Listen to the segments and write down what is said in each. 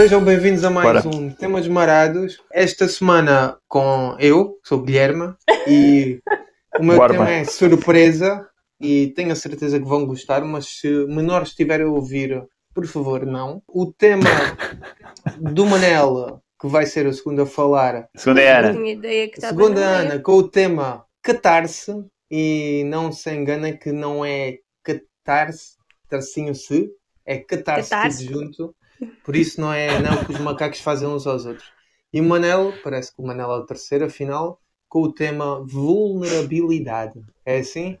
Sejam bem-vindos a mais Bora. um Temas Marados. Esta semana com eu, sou Guilherme, e o meu Bora, tema é surpresa. E tenho a certeza que vão gostar, mas se menores estiverem a ouvir, por favor, não. O tema do Manel, que vai ser a segunda a falar. Segunda é Ana. Segunda Ana, com o tema catarse. E não se engana que não é catarse, tracinho se, é catarse, catarse. tudo junto. Por isso não é não que os macacos fazem uns aos outros. E o Manel, parece que o Manel é o terceiro, afinal, com o tema vulnerabilidade. É assim?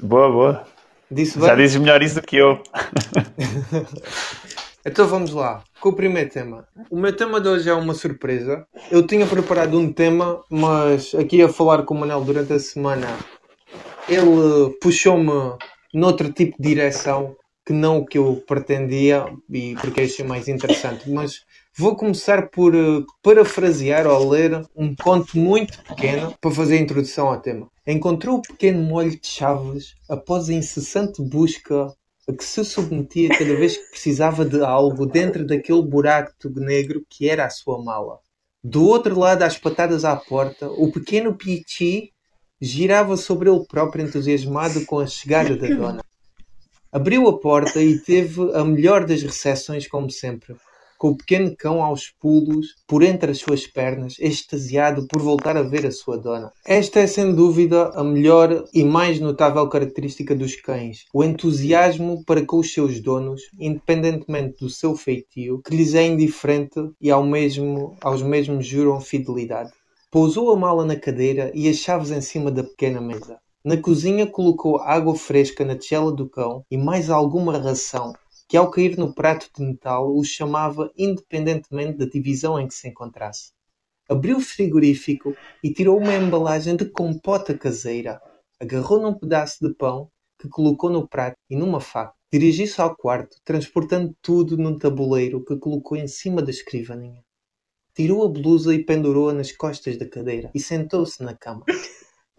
Boa, boa. Disse Já dizes melhor isso do que eu. então vamos lá, com o primeiro tema. O meu tema de hoje é uma surpresa. Eu tinha preparado um tema, mas aqui a falar com o Manel durante a semana, ele puxou-me noutro tipo de direção que não o que eu pretendia e porque achei mais interessante. Mas vou começar por uh, parafrasear ou ler um conto muito pequeno para fazer a introdução ao tema. Encontrou o pequeno molho de chaves após a incessante busca a que se submetia cada vez que precisava de algo dentro daquele buraco negro que era a sua mala. Do outro lado, às patadas à porta, o pequeno Pichi girava sobre ele próprio entusiasmado com a chegada da dona. Abriu a porta e teve a melhor das recepções, como sempre, com o pequeno cão aos pulos por entre as suas pernas, extasiado por voltar a ver a sua dona. Esta é sem dúvida a melhor e mais notável característica dos cães: o entusiasmo para com os seus donos, independentemente do seu feitio, que lhes é indiferente e ao mesmo, aos mesmos juram fidelidade. Pousou a mala na cadeira e as chaves em cima da pequena mesa. Na cozinha colocou água fresca na tigela do cão e mais alguma ração, que ao cair no prato de metal o chamava independentemente da divisão em que se encontrasse. Abriu o frigorífico e tirou uma embalagem de compota caseira. Agarrou num pedaço de pão que colocou no prato e numa faca. Dirigiu-se ao quarto, transportando tudo num tabuleiro que colocou em cima da escrivaninha. Tirou a blusa e pendurou-a nas costas da cadeira e sentou-se na cama.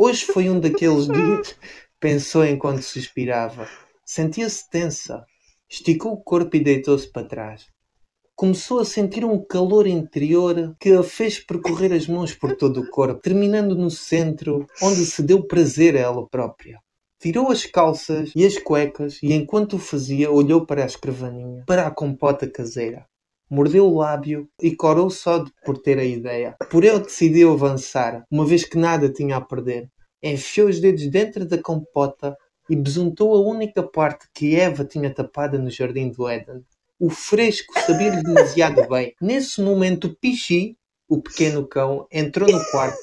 Hoje foi um daqueles dias, pensou enquanto suspirava. Sentia-se tensa. Esticou o corpo e deitou-se para trás. Começou a sentir um calor interior que a fez percorrer as mãos por todo o corpo, terminando no centro, onde se deu prazer a ela própria. Tirou as calças e as cuecas e, enquanto o fazia, olhou para a escrivaninha, para a compota caseira. Mordeu o lábio e corou só por ter a ideia. Por ele decidiu avançar, uma vez que nada tinha a perder. Enfiou os dedos dentro da compota e besuntou a única parte que Eva tinha tapada no jardim do Éden. O fresco sabia-lhe demasiado bem. Nesse momento, Pichi, o pequeno cão, entrou no quarto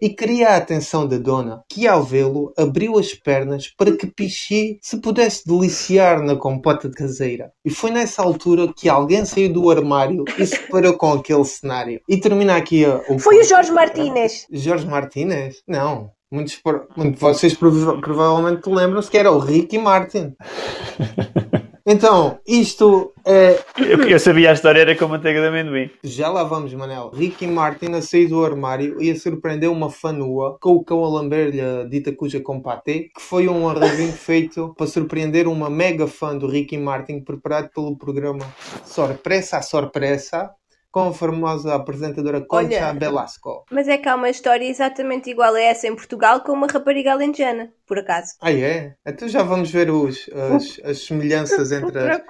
e queria a atenção da dona, que ao vê-lo abriu as pernas para que Pichi se pudesse deliciar na compota caseira. E foi nessa altura que alguém saiu do armário e se parou com aquele cenário. E termina aqui o. Foi o Jorge Martínez. Jorge Martínez? Não. Muitos, muitos vocês provavelmente lembram-se que era o Ricky Martin. Então, isto é. Eu, eu, sabia a história, era com manteiga de amendoim. Já lá vamos, Manel. Ricky Martin a sair do armário e a surpreender uma fã nua com o cão a lamber-lhe a dita cuja com patê, que foi um arrasinho feito para surpreender uma mega fã do Ricky Martin preparado pelo programa Sorpresa a Sorpresa, com a famosa apresentadora Concha Olha, Velasco. Mas é que há uma história exatamente igual a essa em Portugal com uma rapariga alentejana, por acaso. Ah, é? Então já vamos ver os, as, as semelhanças entre as,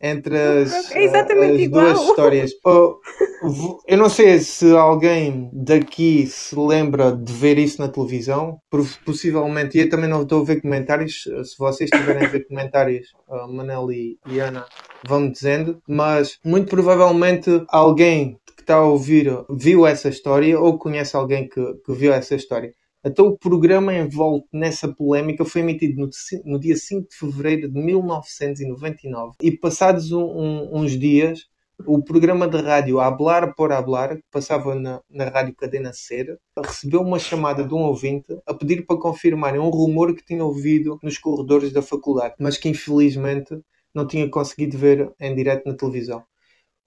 entre as, é exatamente as duas histórias. Oh, eu não sei se alguém daqui se lembra de ver isso na televisão, possivelmente, e eu também não estou a ver comentários, se vocês tiverem a ver comentários, uh, Manel e, e Ana vão dizendo, mas muito provavelmente alguém que está a ouvir viu essa história ou conhece alguém que, que viu essa história. Então o programa envolto nessa polémica foi emitido no, no, dia 5 de fevereiro de 1999 e passados um, um, uns dias o programa de rádio Hablar por Hablar, que passava na, na rádio Cadena Ser, recebeu uma chamada de um ouvinte a pedir para confirmarem um rumor que tinha ouvido nos corredores da faculdade, mas que infelizmente não tinha conseguido ver em direto na televisão.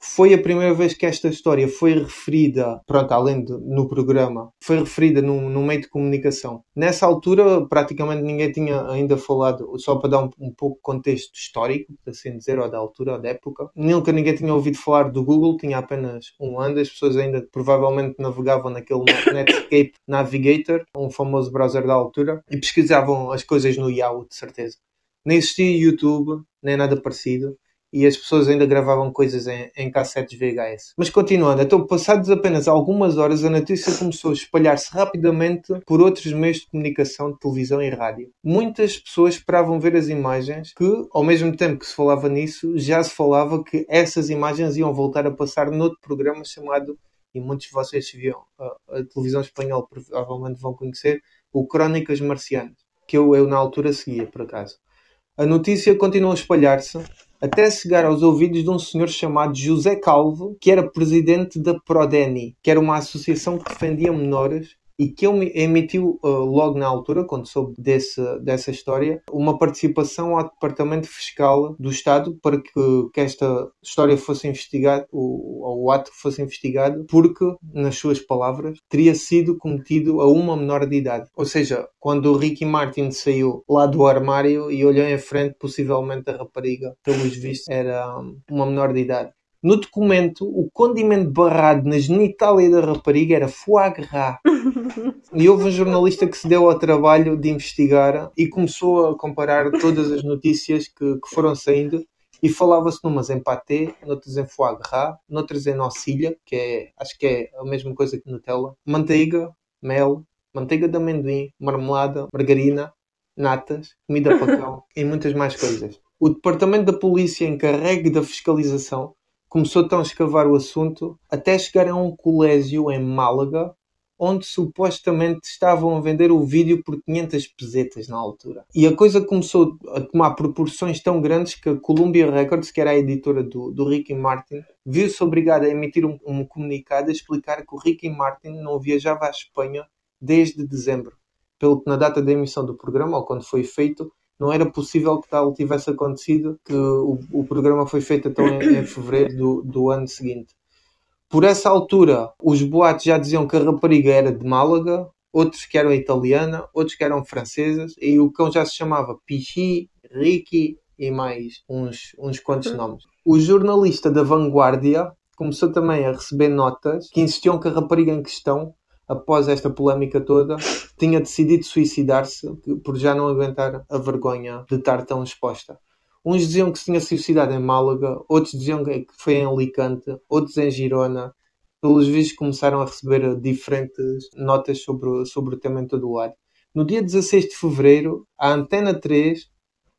Foi a primeira vez que esta história foi referida, pronto, além de no programa, foi referida num, num meio de comunicação. Nessa altura, praticamente ninguém tinha ainda falado, só para dar um, um pouco de contexto histórico, assim dizer, ou da altura, ou da época. Nunca ninguém tinha ouvido falar do Google, tinha apenas um ano, as pessoas ainda provavelmente navegavam naquele Netscape Navigator, um famoso browser da altura, e pesquisavam as coisas no Yahoo, de certeza. Nem existia YouTube, nem nada parecido e as pessoas ainda gravavam coisas em, em cassetes VHS. Mas continuando, então passados apenas algumas horas a notícia começou a espalhar-se rapidamente por outros meios de comunicação, de televisão e rádio. Muitas pessoas esperavam ver as imagens que, ao mesmo tempo que se falava nisso, já se falava que essas imagens iam voltar a passar noutro programa chamado, e muitos de vocês viam a, a televisão espanhola provavelmente vão conhecer, o Crónicas Marcianas, que eu, eu na altura seguia, por acaso. A notícia continuou a espalhar-se até chegar aos ouvidos de um senhor chamado José Calvo, que era presidente da Prodeni, que era uma associação que defendia menores e que ele emitiu uh, logo na altura, quando soube desse, dessa história, uma participação ao Departamento Fiscal do Estado para que, que esta história fosse investigada, o, o ato fosse investigado, porque, nas suas palavras, teria sido cometido a uma menor de idade. Ou seja, quando o Ricky Martin saiu lá do armário e olhou em frente, possivelmente a rapariga, pelos vistos, era uma menor de idade. No documento, o condimento barrado na genitália da rapariga era foie gras. e houve um jornalista que se deu ao trabalho de investigar e começou a comparar todas as notícias que, que foram saindo e falava-se numas em pâté, noutras em foie gras, noutras em nocilha, que é, acho que é a mesma coisa que Nutella, manteiga, mel, manteiga de amendoim, marmelada, margarina, natas, comida para e muitas mais coisas. O Departamento da Polícia encarregue da fiscalização Começou então a escavar o assunto até chegar a um colégio em Málaga, onde supostamente estavam a vender o vídeo por 500 pesetas na altura. E a coisa começou a tomar proporções tão grandes que a Columbia Records, que era a editora do, do Ricky Martin, viu-se obrigada a emitir um, um comunicado a explicar que o Ricky Martin não viajava à Espanha desde dezembro. Pelo que na data da emissão do programa, ou quando foi feito, não era possível que tal tivesse acontecido, que o, o programa foi feito então em, em fevereiro do, do ano seguinte. Por essa altura, os boatos já diziam que a rapariga era de Málaga, outros que eram italiana, outros que eram francesas, e o cão já se chamava Pichi, Ricky e mais uns, uns quantos nomes. O jornalista da Vanguardia começou também a receber notas que insistiam que a rapariga em questão após esta polémica toda, tinha decidido suicidar-se por já não aguentar a vergonha de estar tão exposta. Uns diziam que se tinha suicidado em Málaga, outros diziam que foi em Alicante, outros em Girona. Pelos vistos começaram a receber diferentes notas sobre, sobre o tema em todo o lado. No dia 16 de Fevereiro, a Antena 3,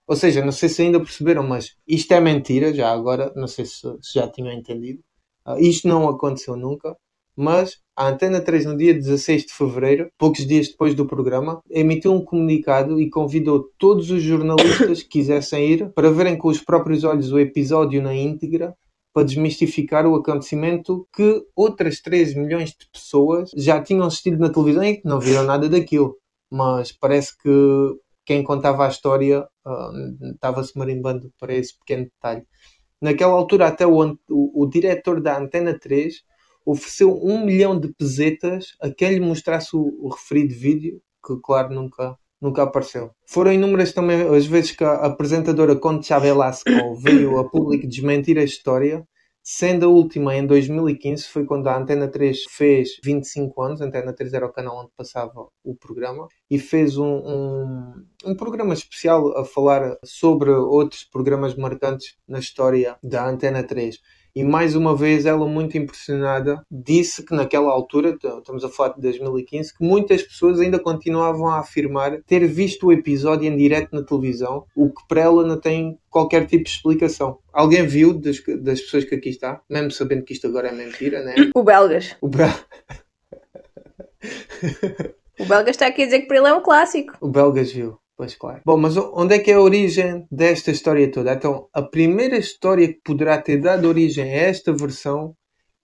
ou seja, não sei se ainda perceberam, mas isto é mentira, já agora, não sei se, se já tinham entendido. Uh, isto não aconteceu nunca mas a Antena 3, no dia 16 de fevereiro, poucos dias depois do programa, emitiu um comunicado e convidou todos os jornalistas que quisessem ir para verem com os próprios olhos o episódio na íntegra para desmistificar o acontecimento que outras 3 milhões de pessoas já tinham assistido na televisão e que não viram nada daquilo. Mas parece que quem contava a história uh, estava-se marimbando para esse pequeno detalhe. Naquela altura, até o, o, o diretor da Antena 3 ofereceu um milhão de pesetas a quem lhe mostrasse o, o referido vídeo, que claro nunca, nunca apareceu. Foram inúmeras também as vezes que a apresentadora Concha Velasco veio a público desmentir a história, sendo a última em 2015, foi quando a Antena 3 fez 25 anos, a Antena 3 era o canal onde passava o programa, e fez um, um, um programa especial a falar sobre outros programas marcantes na história da Antena 3. E mais uma vez ela, muito impressionada, disse que naquela altura, estamos a falar de 2015, que muitas pessoas ainda continuavam a afirmar ter visto o episódio em direto na televisão, o que para ela não tem qualquer tipo de explicação. Alguém viu das, das pessoas que aqui está, mesmo sabendo que isto agora é mentira, né? O Belgas. O Bel... o Belgas está aqui a dizer que para ele é um clássico. O Belgas viu. Pois claro. Bom, mas onde é que é a origem desta história toda? Então, a primeira história que poderá ter dado origem a esta versão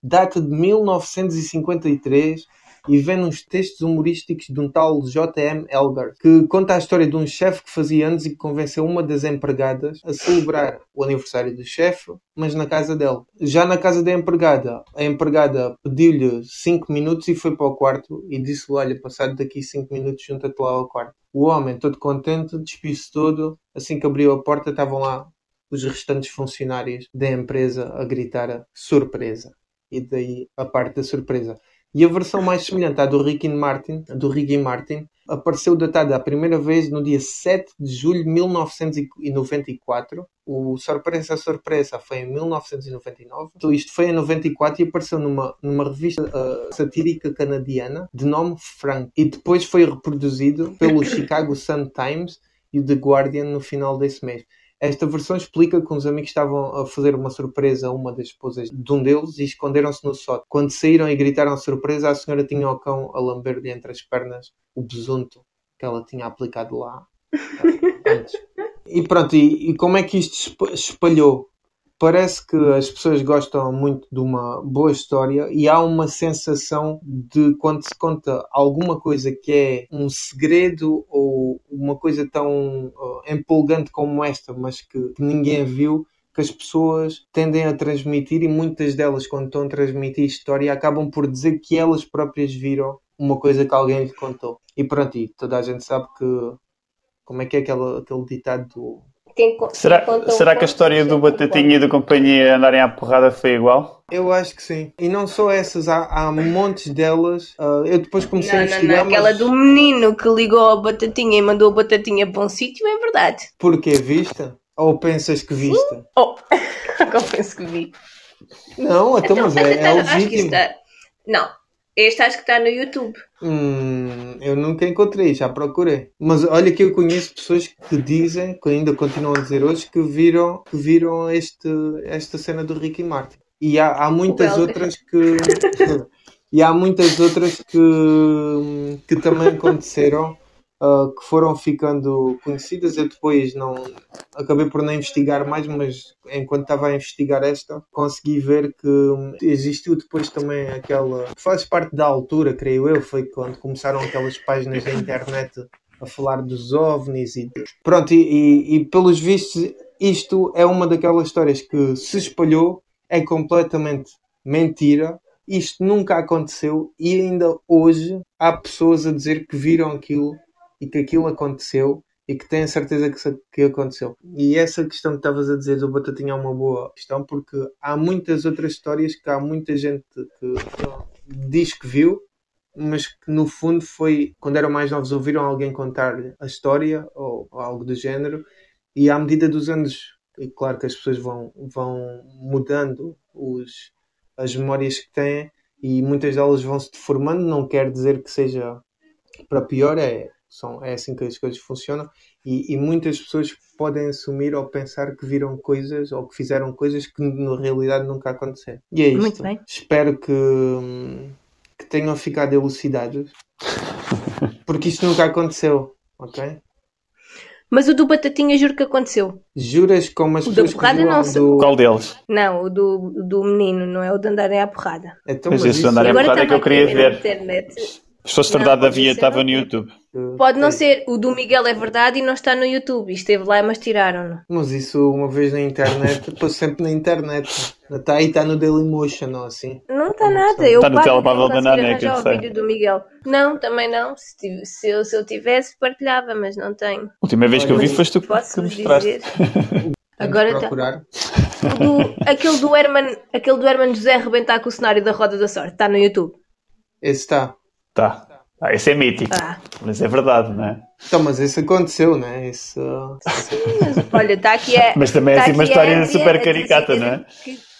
data de 1953, e vê nos textos humorísticos de um tal J.M. Elgar, que conta a história de um chefe que fazia anos e que convenceu uma das empregadas a celebrar o aniversário do chefe, mas na casa dele. Já na casa da empregada, a empregada pediu-lhe 5 minutos e foi para o quarto e disse-lhe: Olha, passado daqui 5 minutos, junta-te lá ao quarto. O homem, todo contente, despiu-se todo. Assim que abriu a porta, estavam lá os restantes funcionários da empresa a gritar surpresa. E daí a parte da surpresa. E a versão mais semelhante à do Ricky Martin, do Ricky Martin, apareceu datada a primeira vez no dia 7 de julho de 1994. O Surpresa Surpresa foi em 1999. Então isto foi em 94 e apareceu numa, numa revista uh, satírica canadiana de nome Frank. E depois foi reproduzido pelo Chicago Sun Times e The Guardian no final desse mês. Esta versão explica que uns amigos estavam a fazer uma surpresa a uma das esposas de um deles e esconderam-se no sótão. Quando saíram e gritaram surpresa, a senhora tinha o cão a lamber-lhe entre as pernas o besunto que ela tinha aplicado lá antes. E pronto, e, e como é que isto espalhou? Parece que as pessoas gostam muito de uma boa história e há uma sensação de quando se conta alguma coisa que é um segredo ou uma coisa tão uh, empolgante como esta, mas que, que ninguém viu, que as pessoas tendem a transmitir e muitas delas, quando estão a transmitir história, acabam por dizer que elas próprias viram uma coisa que alguém lhe contou. E pronto, e toda a gente sabe que. Como é que é aquele, aquele ditado do quem, será quem será que a história do Batatinha e da companhia andarem à porrada foi igual? Eu acho que sim. E não só essas, há, há montes delas. Uh, eu depois comecei não, a investigar. Não, não. Aquela do menino que ligou a Batatinha e mandou a Batatinha para um sítio é verdade. Porque vista? Ou pensas que vista? Sim. Oh, eu penso que vi. Não, então, mas é, é legítimo. Está... Não, este acho que está no YouTube. Hum, eu nunca encontrei, já procurei. Mas olha que eu conheço pessoas que dizem, que ainda continuam a dizer hoje, que viram, que viram este, esta cena do Ricky Martin. E há, há muitas outras que. e há muitas outras que, que também aconteceram uh, que foram ficando conhecidas. Eu depois não acabei por não investigar mais, mas enquanto estava a investigar esta, consegui ver que existiu depois também aquela. faz parte da altura, creio eu, foi quando começaram aquelas páginas da internet a falar dos ovnis e pronto, e, e, e pelos vistos isto é uma daquelas histórias que se espalhou, é completamente mentira, isto nunca aconteceu e ainda hoje há pessoas a dizer que viram aquilo e que aquilo aconteceu e que têm certeza que, que aconteceu. E essa questão que estavas a dizer do Batatinha é uma boa questão porque há muitas outras histórias que há muita gente que diz que viu, mas que no fundo foi quando eram mais novos ouviram alguém contar a história ou, ou algo do género e à medida dos anos e claro que as pessoas vão, vão mudando os, as memórias que têm e muitas delas vão se deformando, não quer dizer que seja para pior, é, são, é assim que as coisas funcionam e, e, muitas pessoas podem assumir ou pensar que viram coisas ou que fizeram coisas que na realidade nunca aconteceram. E é isto. Espero que, que tenham ficado elucidados porque isto nunca aconteceu, ok? Mas o do Batatinha juro que aconteceu. Juras como as o pessoas da porrada não do... Qual deles? Não, o do, do menino, não é o de andarem à porrada. Então, mas, mas isso andarem à porrada é que eu queria ver. Internet. Se fosse verdade, havia, estava no YouTube. Pode não ser. O do Miguel é verdade e não está no YouTube. Esteve lá, mas tiraram-no. Mas isso uma vez na internet, depois sempre na internet. Está aí, está no Dailymotion ou assim. Não está nada. Eu está no telemóvel da Nana, que o vídeo do Miguel. Não, também não. Se, se, eu, se eu tivesse, partilhava, mas não tenho. A última vez que eu vi foste tu que mostraste. Agora está. Do, aquele, do Herman, aquele do Herman José arrebentar com o cenário da Roda da Sorte. Está no YouTube. Esse está. Tá. Ah, esse é mítico. Ah. Mas é verdade, não é? Então, mas isso aconteceu, não é? Isso... Sim, mas olha, está aqui a. Mas também é assim uma história super caricata, não é?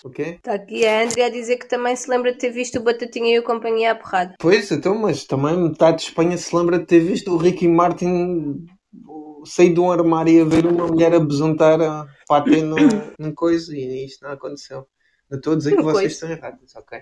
O quê? Está aqui a Andrea a dizer que também se lembra de ter visto o Batatinha e o Companhia à porrada. Pois, então, mas também metade de Espanha se lembra de ter visto o Ricky Martin sair de um armário e a ver uma mulher a besuntar a no, num coisa e isto não aconteceu. Não estou a dizer que vocês estão errados, ok?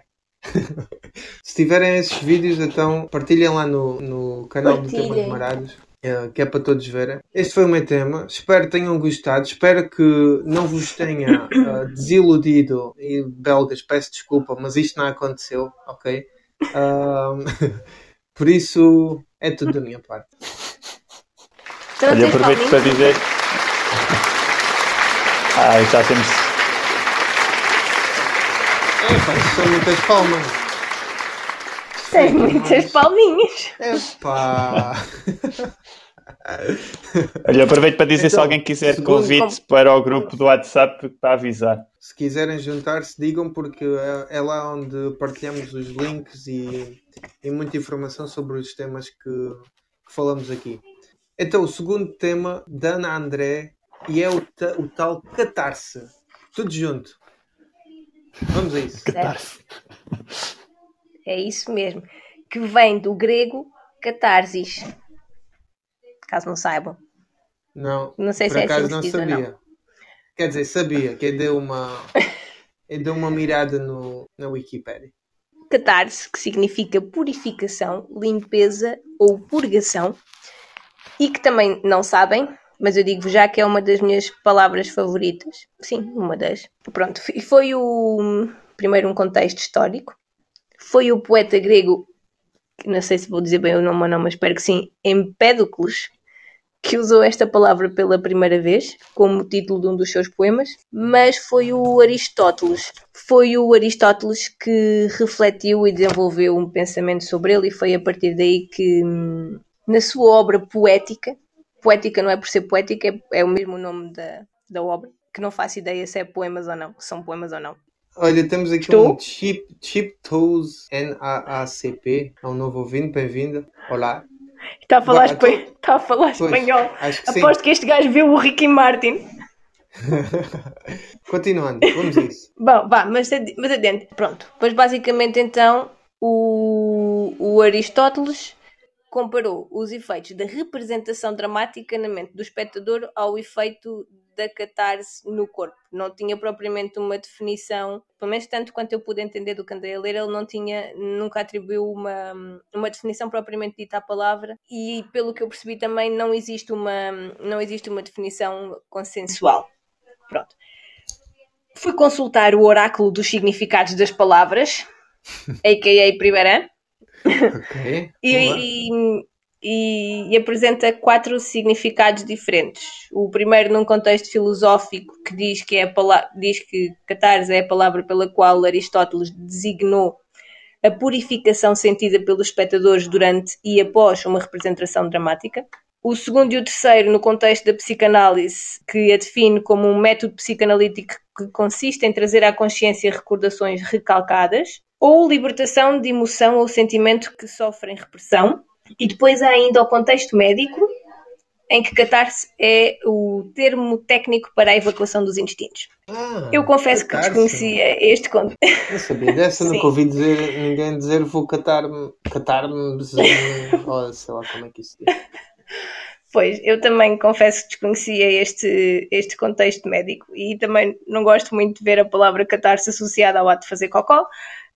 Se tiverem esses vídeos, então partilhem lá no, no canal partilhem. do Tema de Marados. É, que é para todos verem. Este foi o meu tema. Espero que tenham gostado. Espero que não vos tenha uh, desiludido. E belgas, peço desculpa, mas isto não aconteceu, ok? Uh, por isso, é tudo da minha parte. Olha, aproveito para dizer. Ah, já temos. São muitas palmas. Tens muitas palminhas. Epá. Olha, aproveito para dizer então, se alguém quiser segundo, convite como... para o grupo do WhatsApp para avisar. Se quiserem juntar-se, digam porque é, é, lá onde partilhamos os links e, e muita informação sobre os temas que, que, falamos aqui. Então, o segundo tema da Ana André e é o, o tal catarse. Tudo junto. Vamos a isso. Catarse. É isso mesmo. Que vem do grego catarsis caso não saibam. Não, não sei por se é acaso assim não sabia. Não. Quer dizer, sabia, que deu uma, deu uma mirada no, na Wikipedia. Catarse, que significa purificação, limpeza ou purgação, e que também não sabem, mas eu digo já que é uma das minhas palavras favoritas. Sim, uma das. Pronto, e foi o primeiro um contexto histórico. Foi o poeta grego não sei se vou dizer bem o nome ou não, mas espero que sim, Empédocles, que usou esta palavra pela primeira vez, como título de um dos seus poemas, mas foi o Aristóteles. Foi o Aristóteles que refletiu e desenvolveu um pensamento sobre ele, e foi a partir daí que, hum, na sua obra poética, poética não é por ser poética, é, é o mesmo nome da, da obra, que não faço ideia se é poemas ou não, se são poemas ou não. Olha, temos aqui Estou? um Chip, Chip Toes NAACP. É um novo ouvinte, bem-vindo. Olá. Está a falar, espan... Está a falar espanhol. Que Aposto sim. que este gajo viu o Ricky Martin. Continuando, vamos a isso. Bom, vá, mas, mas adentro. Pronto. Pois basicamente então o, o Aristóteles comparou os efeitos da representação dramática na mente do espectador ao efeito da catarse no corpo. Não tinha propriamente uma definição, pelo menos tanto quanto eu pude entender do que andei a ler, ele não tinha, nunca atribuiu uma, uma definição propriamente dita à palavra e pelo que eu percebi também não existe uma, não existe uma definição consensual. Pronto. Fui consultar o oráculo dos significados das palavras, a.k.a. Primeira. Ok. e, e e, apresenta quatro significados diferentes. O primeiro num contexto filosófico que diz que é a diz que catarse é a palavra pela qual Aristóteles designou a purificação sentida pelos espectadores durante e após uma representação dramática. O segundo e o terceiro no contexto da psicanálise, que a define como um método psicanalítico que consiste em trazer à consciência recordações recalcadas ou libertação de emoção ou sentimento que sofrem repressão e depois há ainda o contexto médico, em que catarse é o termo técnico para a evacuação dos intestinos. Ah, eu confesso que desconhecia este conto. Não sabia dessa, nunca ouvi dizer, ninguém dizer vou catar-me, catar-me, ou sei lá como é que isso diz. Pois, eu também confesso que desconhecia este, este contexto médico e também não gosto muito de ver a palavra catar-se associada ao ato de fazer cocó,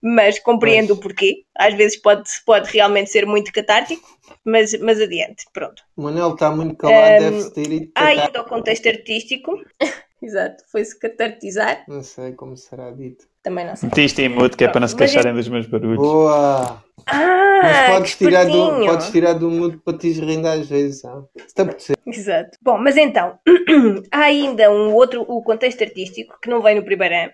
mas compreendo o porquê. Às vezes pode, pode realmente ser muito catártico, mas, mas adiante, pronto. O Manel está muito calado, um, deve ter ido. Há ainda o contexto artístico. Exato, foi-se catartizar. Não sei como será dito. Também não sei. Metiste em mute, que é para não se queixarem dos meus barulhos. Boa! Ah, mas podes tirar, do, podes tirar do mudo para te rindo às vezes. Está por ser. Exato. Bom, mas então, há ainda um outro, o contexto artístico, que não vem no primeiro ano,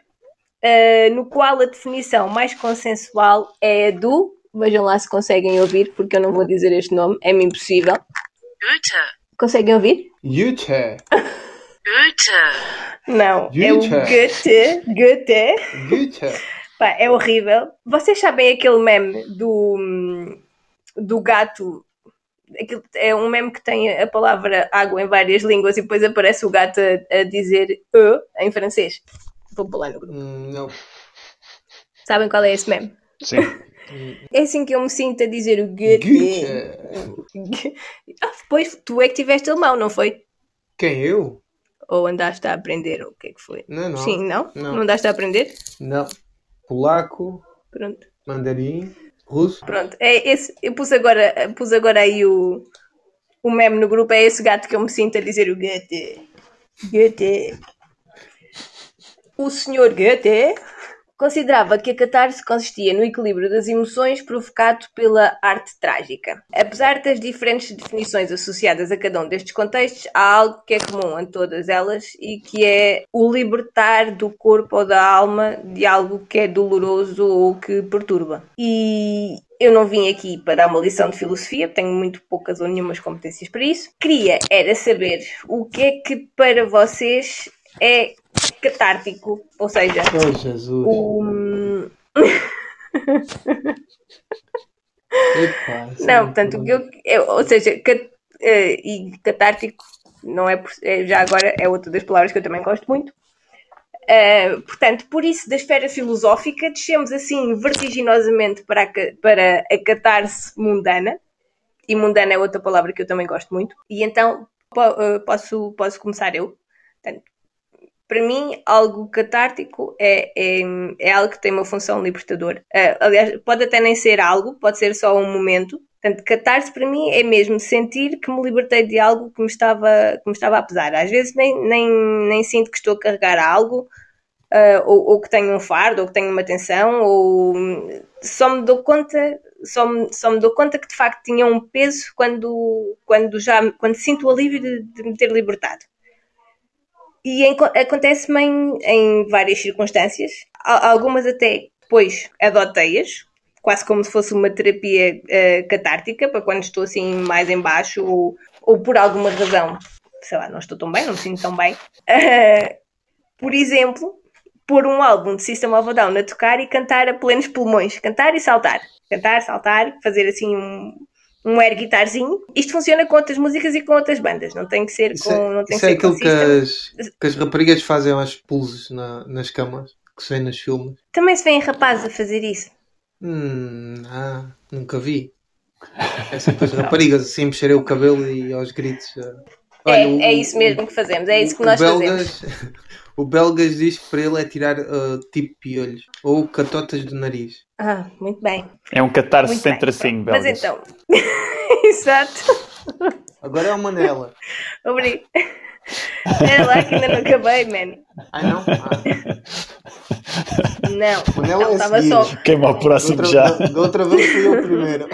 uh, no qual a definição mais consensual é do. Vejam lá se conseguem ouvir, porque eu não vou dizer este nome, é-me impossível. Goethe. Conseguem ouvir? Goethe. Goethe. Não, Goethe. é o Goethe. Goethe. Goethe. Pá, é horrível. Vocês sabem aquele meme do, do gato é um meme que tem a palavra água em várias línguas e depois aparece o gato a, a dizer e em francês. Vou pular no grupo. Hum, não. Sabem qual é esse meme? Sim. É assim que eu me sinto a dizer o Goethe. ah, depois tu é que tiveste alemão, não foi? Quem, eu? Ou andaste a aprender, ou o que é que foi? Não, não. Sim, não? Não, não andaste a aprender? Não. Polaco. Pronto. Mandarim. Russo. Pronto. É esse, eu pus agora, pus agora aí o, o meme no grupo. É esse gato que eu me sinto a dizer o Goethe. Goethe o senhor Goethe considerava que a catarse consistia no equilíbrio das emoções provocado pela arte trágica. Apesar das diferentes definições associadas a cada um destes contextos, há algo que é comum a todas elas e que é o libertar do corpo ou da alma de algo que é doloroso ou que perturba. E eu não vim aqui para dar uma lição de filosofia, tenho muito poucas ou nenhumas competências para isso. Queria era saber o que é que para vocês é catártico, ou seja, oh, Jesus. o. Epa, não, portanto, o que eu, eu, ou seja, cat, uh, e catártico não é, é, já agora é outra das palavras que eu também gosto muito. Uh, portanto, por isso, da esfera filosófica, descemos assim vertiginosamente para a, para a catarse mundana, e mundana é outra palavra que eu também gosto muito, e então posso, posso começar eu. Portanto, para mim, algo catártico é, é, é, algo que tem uma função libertadora. Uh, aliás, pode até nem ser algo, pode ser só um momento. Portanto, catarse para mim é mesmo sentir que me libertei de algo que me estava, que me estava a pesar. Às vezes nem, nem, nem sinto que estou a carregar algo, uh, ou, ou, que tenho um fardo, ou que tenho uma tensão, ou só me dou conta, só me, só me dou conta que de facto tinha um peso quando, quando já quando sinto o alívio de, de me ter libertado. E acontece-me em, em, várias circunstâncias, algumas até depois adotei-as, quase como se fosse uma terapia uh, catártica, para quando estou assim mais em baixo ou, ou por alguma razão, sei lá, não estou tão bem, não me sinto tão bem. Uh, por exemplo, pôr um álbum de System of a Down a tocar e cantar a plenos pulmões, cantar e saltar, cantar, saltar, fazer assim um, um air guitarzinho. Isto funciona com outras músicas e com outras bandas, não tem que ser isso com. É, não tem isso que é aquilo que as, que as raparigas fazem aos pulsos na, nas camas, que se vê nos filmes. Também se vêem rapazes a fazer isso. Hum, ah, nunca vi. É sempre as raparigas assim mexerem o cabelo e aos gritos. Olha, é, o, é isso mesmo que fazemos, é isso que nós belgas, fazemos. O belgas diz que para ele é tirar uh, tipo piolhos ou catotas do nariz. Ah, muito bem. É um catarse sem tracinho, belgas. Mas então, exato. Agora é uma Manela. Obrigado. Era lá que ainda não acabei, man. Ai não? Ah. Não, Manela é estava só. Queima o próximo outra, já. Da, da outra vez fui eu primeiro.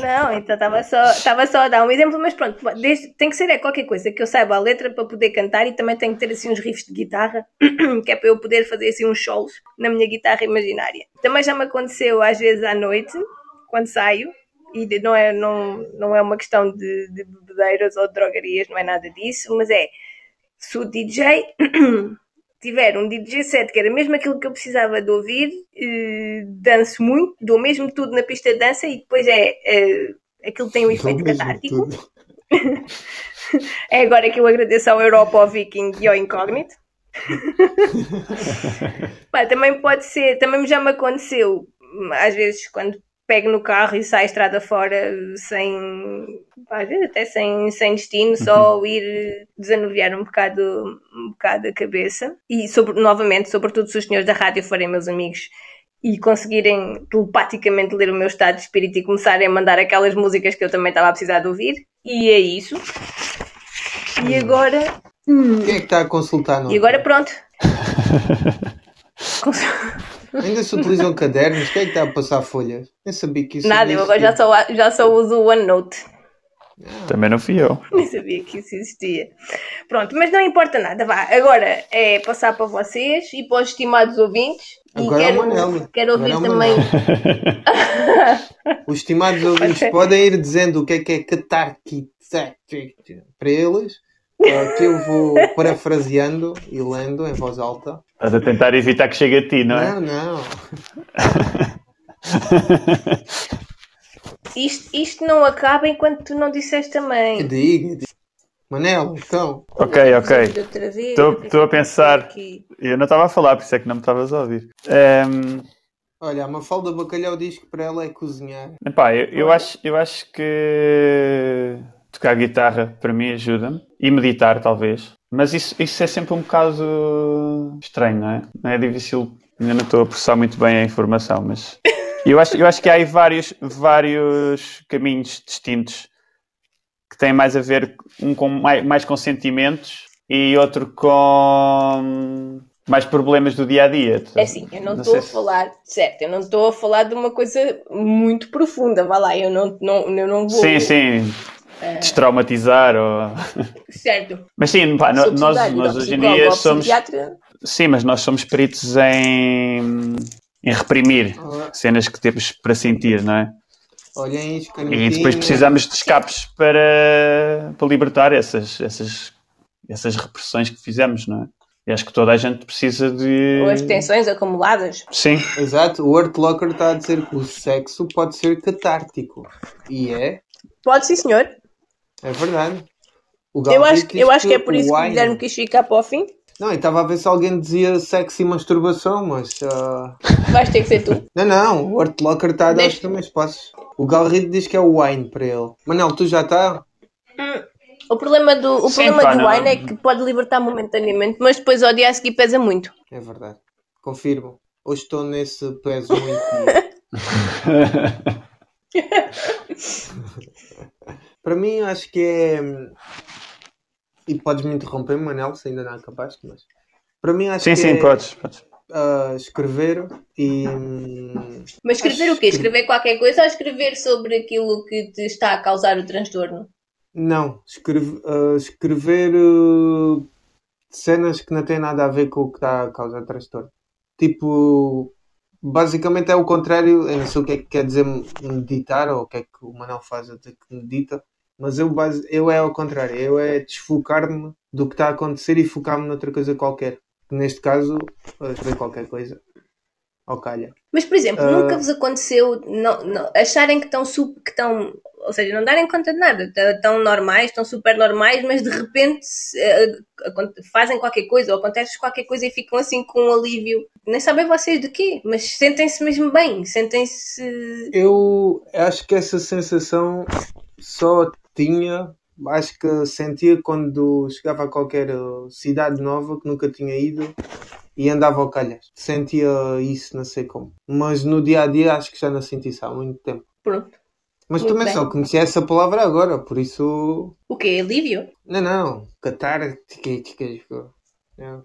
Não, então estava só, estava só a dar um exemplo, mas pronto, desde, tem que ser é qualquer coisa que eu saiba a letra para poder cantar e também tenho que ter assim uns riffs de guitarra, que é para eu poder fazer assim uns solos na minha guitarra imaginária. Também já me aconteceu às vezes à noite, quando saio, e não é, não, não é uma questão de, de bebedeiras ou de drogarias, não é nada disso, mas é se o DJ tiver um DJ set que era mesmo aquilo que eu precisava de ouvir, eh, danço muito, dou mesmo tudo na pista de dança e depois é, é aquilo tem um efeito catártico. é agora que eu agradeço ao Europa, ao Viking e ao Incognito. Pá, também pode ser, também já me aconteceu, às vezes, quando pego no carro e saio estrada fora sem, às vezes até sem, sem destino, uhum. só ir desanuviar um bocado, um bocado a cabeça. E sobre, novamente, sobretudo se os senhores da rádio forem meus amigos e conseguirem telepaticamente ler o meu estado de espírito e começarem a mandar aquelas músicas que eu também estava a precisar de ouvir. E é isso. E hum. agora. Quem é que está a consultar? Não? E agora pronto. Ainda se utilizam cadernos? Quem é que está a passar folhas? Nem sabia que isso Nada, eu agora já só, já só uso o OneNote. Ah. Também não fui eu. Nem sabia que isso existia. Pronto, mas não importa nada, vá. Agora é passar para vocês e para os estimados ouvintes. Agora e quero, é o Manel. quero ouvir é também. os estimados ouvintes podem ir dizendo o que é que é catárquico para eles que eu vou parafraseando e lendo em voz alta. Estás a tentar evitar que chegue a ti, não é? Não, não. isto, isto não acaba enquanto tu não disseste também. Diga, diga. Manel, então. Ok, ok. Estou a pensar. Eu não estava a falar, por isso é que não me estavas a ouvir. Um... Olha, a Mafalda Bacalhau diz que para ela é cozinhar. Epá, eu, eu, acho, eu acho que tocar guitarra para mim ajuda-me e meditar talvez. Mas isso, isso é sempre um bocado estranho, não é? Não é difícil, ainda não estou a processar muito bem a informação, mas eu acho, eu acho que há aí vários, vários caminhos distintos que têm mais a ver, um com mais, mais com sentimentos e outro com mais problemas do dia a dia. É assim, eu não estou a se- falar, certo, eu não estou a falar de uma coisa muito profunda, vá lá, eu não, não, eu não vou. Sim, sim. Destraumatizar ou. Certo. Mas sim, pá, nós, nós hoje em psicólogo dia somos. Sim, mas nós somos peritos em, em reprimir cenas que temos para sentir, não é? Olhem isto, E depois precisamos de escapes para, para libertar essas, essas, essas repressões que fizemos, não é? E acho que toda a gente precisa de. ou as tensões acumuladas. Sim, Exato, o Art Locker está a dizer que o sexo pode ser catártico. E é, Pode sim, senhor. É verdade. O Eu acho, eu acho que é por isso que o Guilherme quis ficar para o fim. Não, eu estava a ver se alguém dizia sexo e masturbação, mas. ah, Vais ter que ser tu. Não, não, o Art Locker está a dar os primeiros passos. O Galrito diz que é o wine para ele. Manel, tu já está? O problema do, o Sim, problema pá, do não. wine é que pode libertar momentaneamente, mas depois ao dia a seguir pesa muito. É verdade. Confirmo. Hoje estou nesse peso muito. Para mim, acho que é. E podes me interromper, Manel, se ainda não acabaste, mas. Para mim, acho sim, que sim, é podes. podes. ah, escrever e. Mas escrever Acho o quê? que- Escrever qualquer coisa ou escrever sobre aquilo que te está a causar o transtorno? Não, escreve- ah, escrever ah, cenas que não têm nada a ver com o que está a causar transtorno. Tipo, basicamente é o contrário. Eu não sei o que é que quer dizer meditar ou o que é que o Manel faz até que medita, mas eu, base, eu é ao contrário. Eu é desfocar-me do que está a acontecer e focar-me noutra coisa qualquer. Neste caso, ah, escrever qualquer coisa. Ao calha. Mas, por exemplo, Ah. nunca vos aconteceu não, não- acharem que estão, su- que estão, ou seja, não darem conta de nada, estão normais, estão super normais, mas de repente eh, fazem qualquer coisa ou acontece qualquer coisa e ficam assim com um alívio. Nem sabem vocês de quê, mas sentem-se mesmo bem, sentem-se. Eu acho que essa sensação só tinha, acho que sentia quando chegava a qualquer uh, cidade nova que nunca tinha ido e andava ao calhas. Sentia isso, não sei como. Mas no dia a dia acho que já não senti isso há muito tempo. Pronto. Mas Muito também bem. só conhecia essa palavra agora, por isso. O quê? Alívio? Não, não. Tique, não,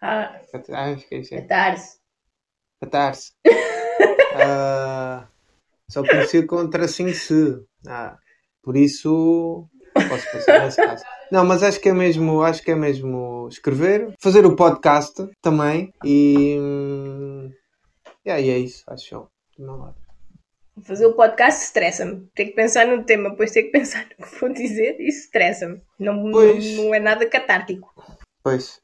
Ah, ah, catarse. Catarse. Ah, só conhecia com tracinho se. Ah, por isso posso pensar nesse caso. Não, mas acho que é mesmo, acho que é mesmo escrever, fazer o podcast também e, hum, e aí é isso, acho eu. do meu lado. Fazer o podcast estressa-me. Ter que pensar no tema, depois ter que pensar no que vou dizer, isso estressa-me. Não, não, Pois. não é nada catártico. Pois.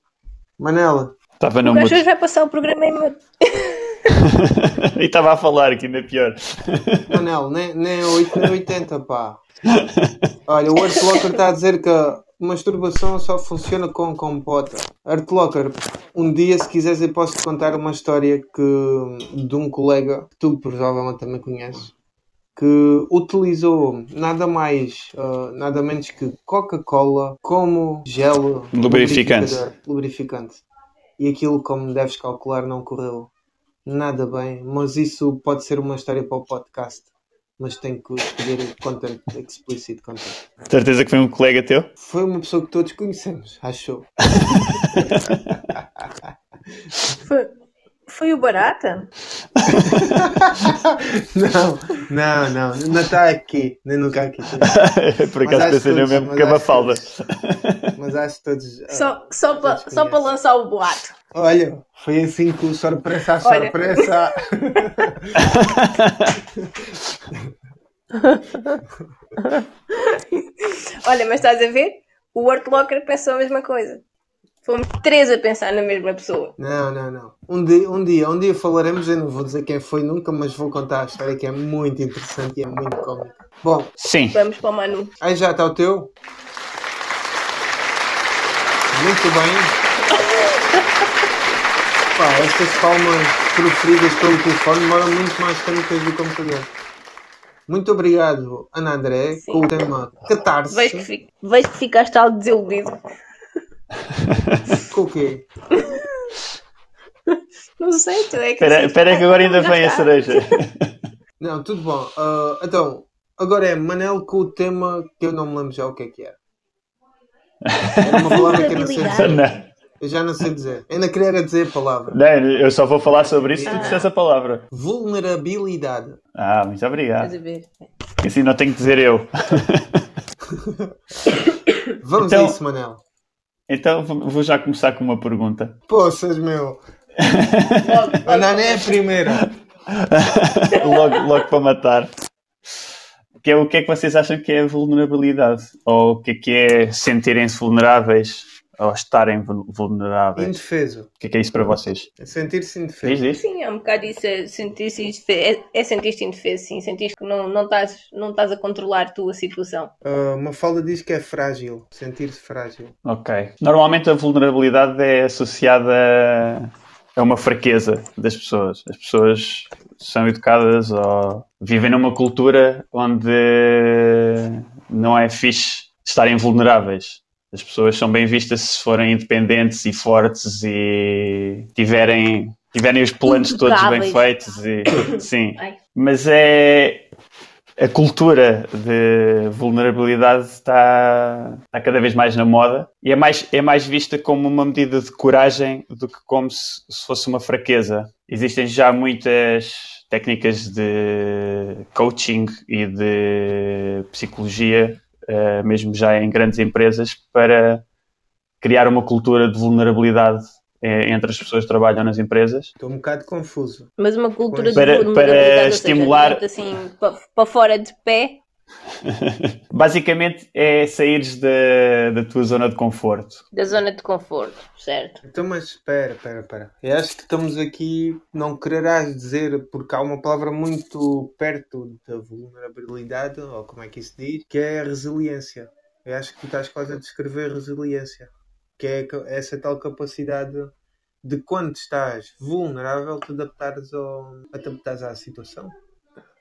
Manela, Estava no mudo. hoje vai passar o programa em. e estava a falar, que ainda é pior. Manel, nem, nem 8 nem 80, pá. Olha, o Artlocker está a dizer que a masturbação só funciona com compota. Artlocker, um dia, se quiseres, eu posso te contar uma história que, de um colega que tu provavelmente também conheces que utilizou nada mais, ah, nada menos que Coca-Cola como gel Lubrificante. lubrificante. E aquilo, como deves calcular, não correu nada bem. Mas isso pode ser uma história para o podcast. Mas tem que escolher o content explicit content. Certeza que foi um colega teu? Foi uma pessoa que todos conhecemos, acho. Foi, foi o Barata? não, não, não. Não está aqui. Nem nunca aqui. Por acaso pensei no mesmo que a acho Mafalda. Mas acho que todos. ah, Só, só para todos só para lançar o boato. Olha, foi assim que o sorpresa a Olha. sorpresa. Olha, mas estás a ver? O Worklocker pensou a mesma coisa. Fomos três a pensar na mesma pessoa. Não, não, não. Um dia, um dia, um dia falaremos. Eu não vou dizer quem foi nunca, mas vou contar a história que é muito interessante e é muito cómica. Bom, Sim. Vamos para o Manu. aí já está o teu. Muito bem. Pá, estas palmas proferidas pelo telefone demoram muito mais tempo que as do computador. Muito obrigado, Ana André, Sim. com o tema Catarse. Vejo que, fi- vejo que ficaste algo desiludido. Com o quê? Não sei, tu é que. Espera espera que agora ainda vem a cereja. Não, tudo bom. Ah, então, agora é Manel com o tema que eu não me lembro já o que é que era. Era uma palavra que eu não sei dizer. Não. Eu já não sei dizer. Ainda queria dizer a palavra. Não, eu só vou falar sobre isso se tu dissesse a palavra. Vulnerabilidade. Ah, muito obrigado. Assim não tenho que dizer eu. Vamos Então- a isso, Manel. Então vou já começar com uma pergunta. Poças, meu. Ana nem é a primeira. logo, logo para matar. Que é, o que é que vocês acham que é vulnerabilidade? Ou o que é que é sentirem-se vulneráveis ou estarem vul- vulneráveis? Indefeso. O que é que é isso para vocês? É sentir-se Diz, indefeso. diz. Sim, é um bocado isso, é sentir-se indefeso. É, é sentir-te indefeso, sim. Sentir que não, não, estás, não estás a controlar a situação. Ah, uma falda diz que é frágil. Sentir-se frágil. Ok. Normalmente a vulnerabilidade é associada a uma fraqueza das pessoas. As pessoas são educadas ou vivem numa cultura onde não é fixe estarem vulneráveis. As pessoas são bem vistas se forem independentes e fortes e tiverem, tiverem os planos todos bem feitos. E, sim. Mas é. A cultura de vulnerabilidade está, está cada vez mais na moda e é mais, é mais vista como uma medida de coragem do que como se, se fosse uma fraqueza. Existem já muitas técnicas de coaching e de psicologia, eh, mesmo já em grandes empresas, para criar uma cultura de vulnerabilidade eh, entre as pessoas que trabalham nas empresas. Estou um bocado confuso. Mas uma cultura de Para- vulnerabilidade, para ou seja, estimular- de assim para, para fora de pé. Basicamente é saíres da, da tua zona de conforto. da zona de conforto, certo? Então, mas espera, espera, espera. Eu acho que estamos aqui, não quererás dizer, porque há uma palavra muito perto da vulnerabilidade, ou como é que isso diz, que é a resiliência. Eu acho que tu estás quase a descrever resiliência, que é essa tal capacidade de quando estás vulnerável, te adaptares, ao, a te adaptares à situação.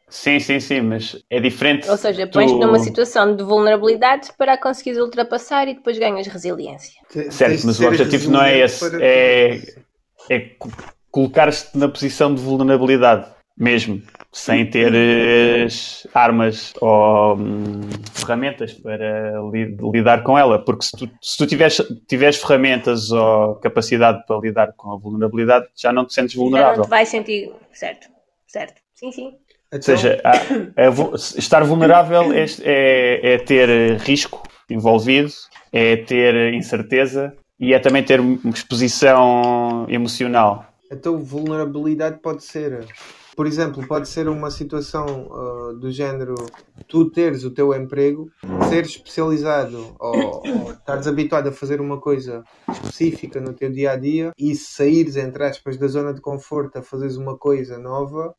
Sim, sim, sim, mas é diferente. Ou seja, tu- pões-te numa situação de vulnerabilidade para a conseguires ultrapassar e depois ganhas resiliência. Te- Certo, mas o objetivo não é esse, para é- É co- colocar-te na posição de vulnerabilidade, mesmo, sem teres armas ou hum, ferramentas para li- lidar com ela. Porque se tu, se tu tiveres, tiveres ferramentas ou capacidade para lidar com a vulnerabilidade, já não te sentes Já não vulnerável. te vais sentir. Certo, certo. Sim, sim. Então, Ou seja, há- estar vulnerável é, é- é ter risco envolvido, é ter incerteza e é também ter exposição emocional. Então, vulnerabilidade pode ser, por exemplo, pode ser uma situação ah, do género tu teres o teu emprego, ser especializado ou, ou estares habituado a fazer uma coisa específica no teu dia a dia e saíres, entre aspas, da zona de conforto a fazeres uma coisa nova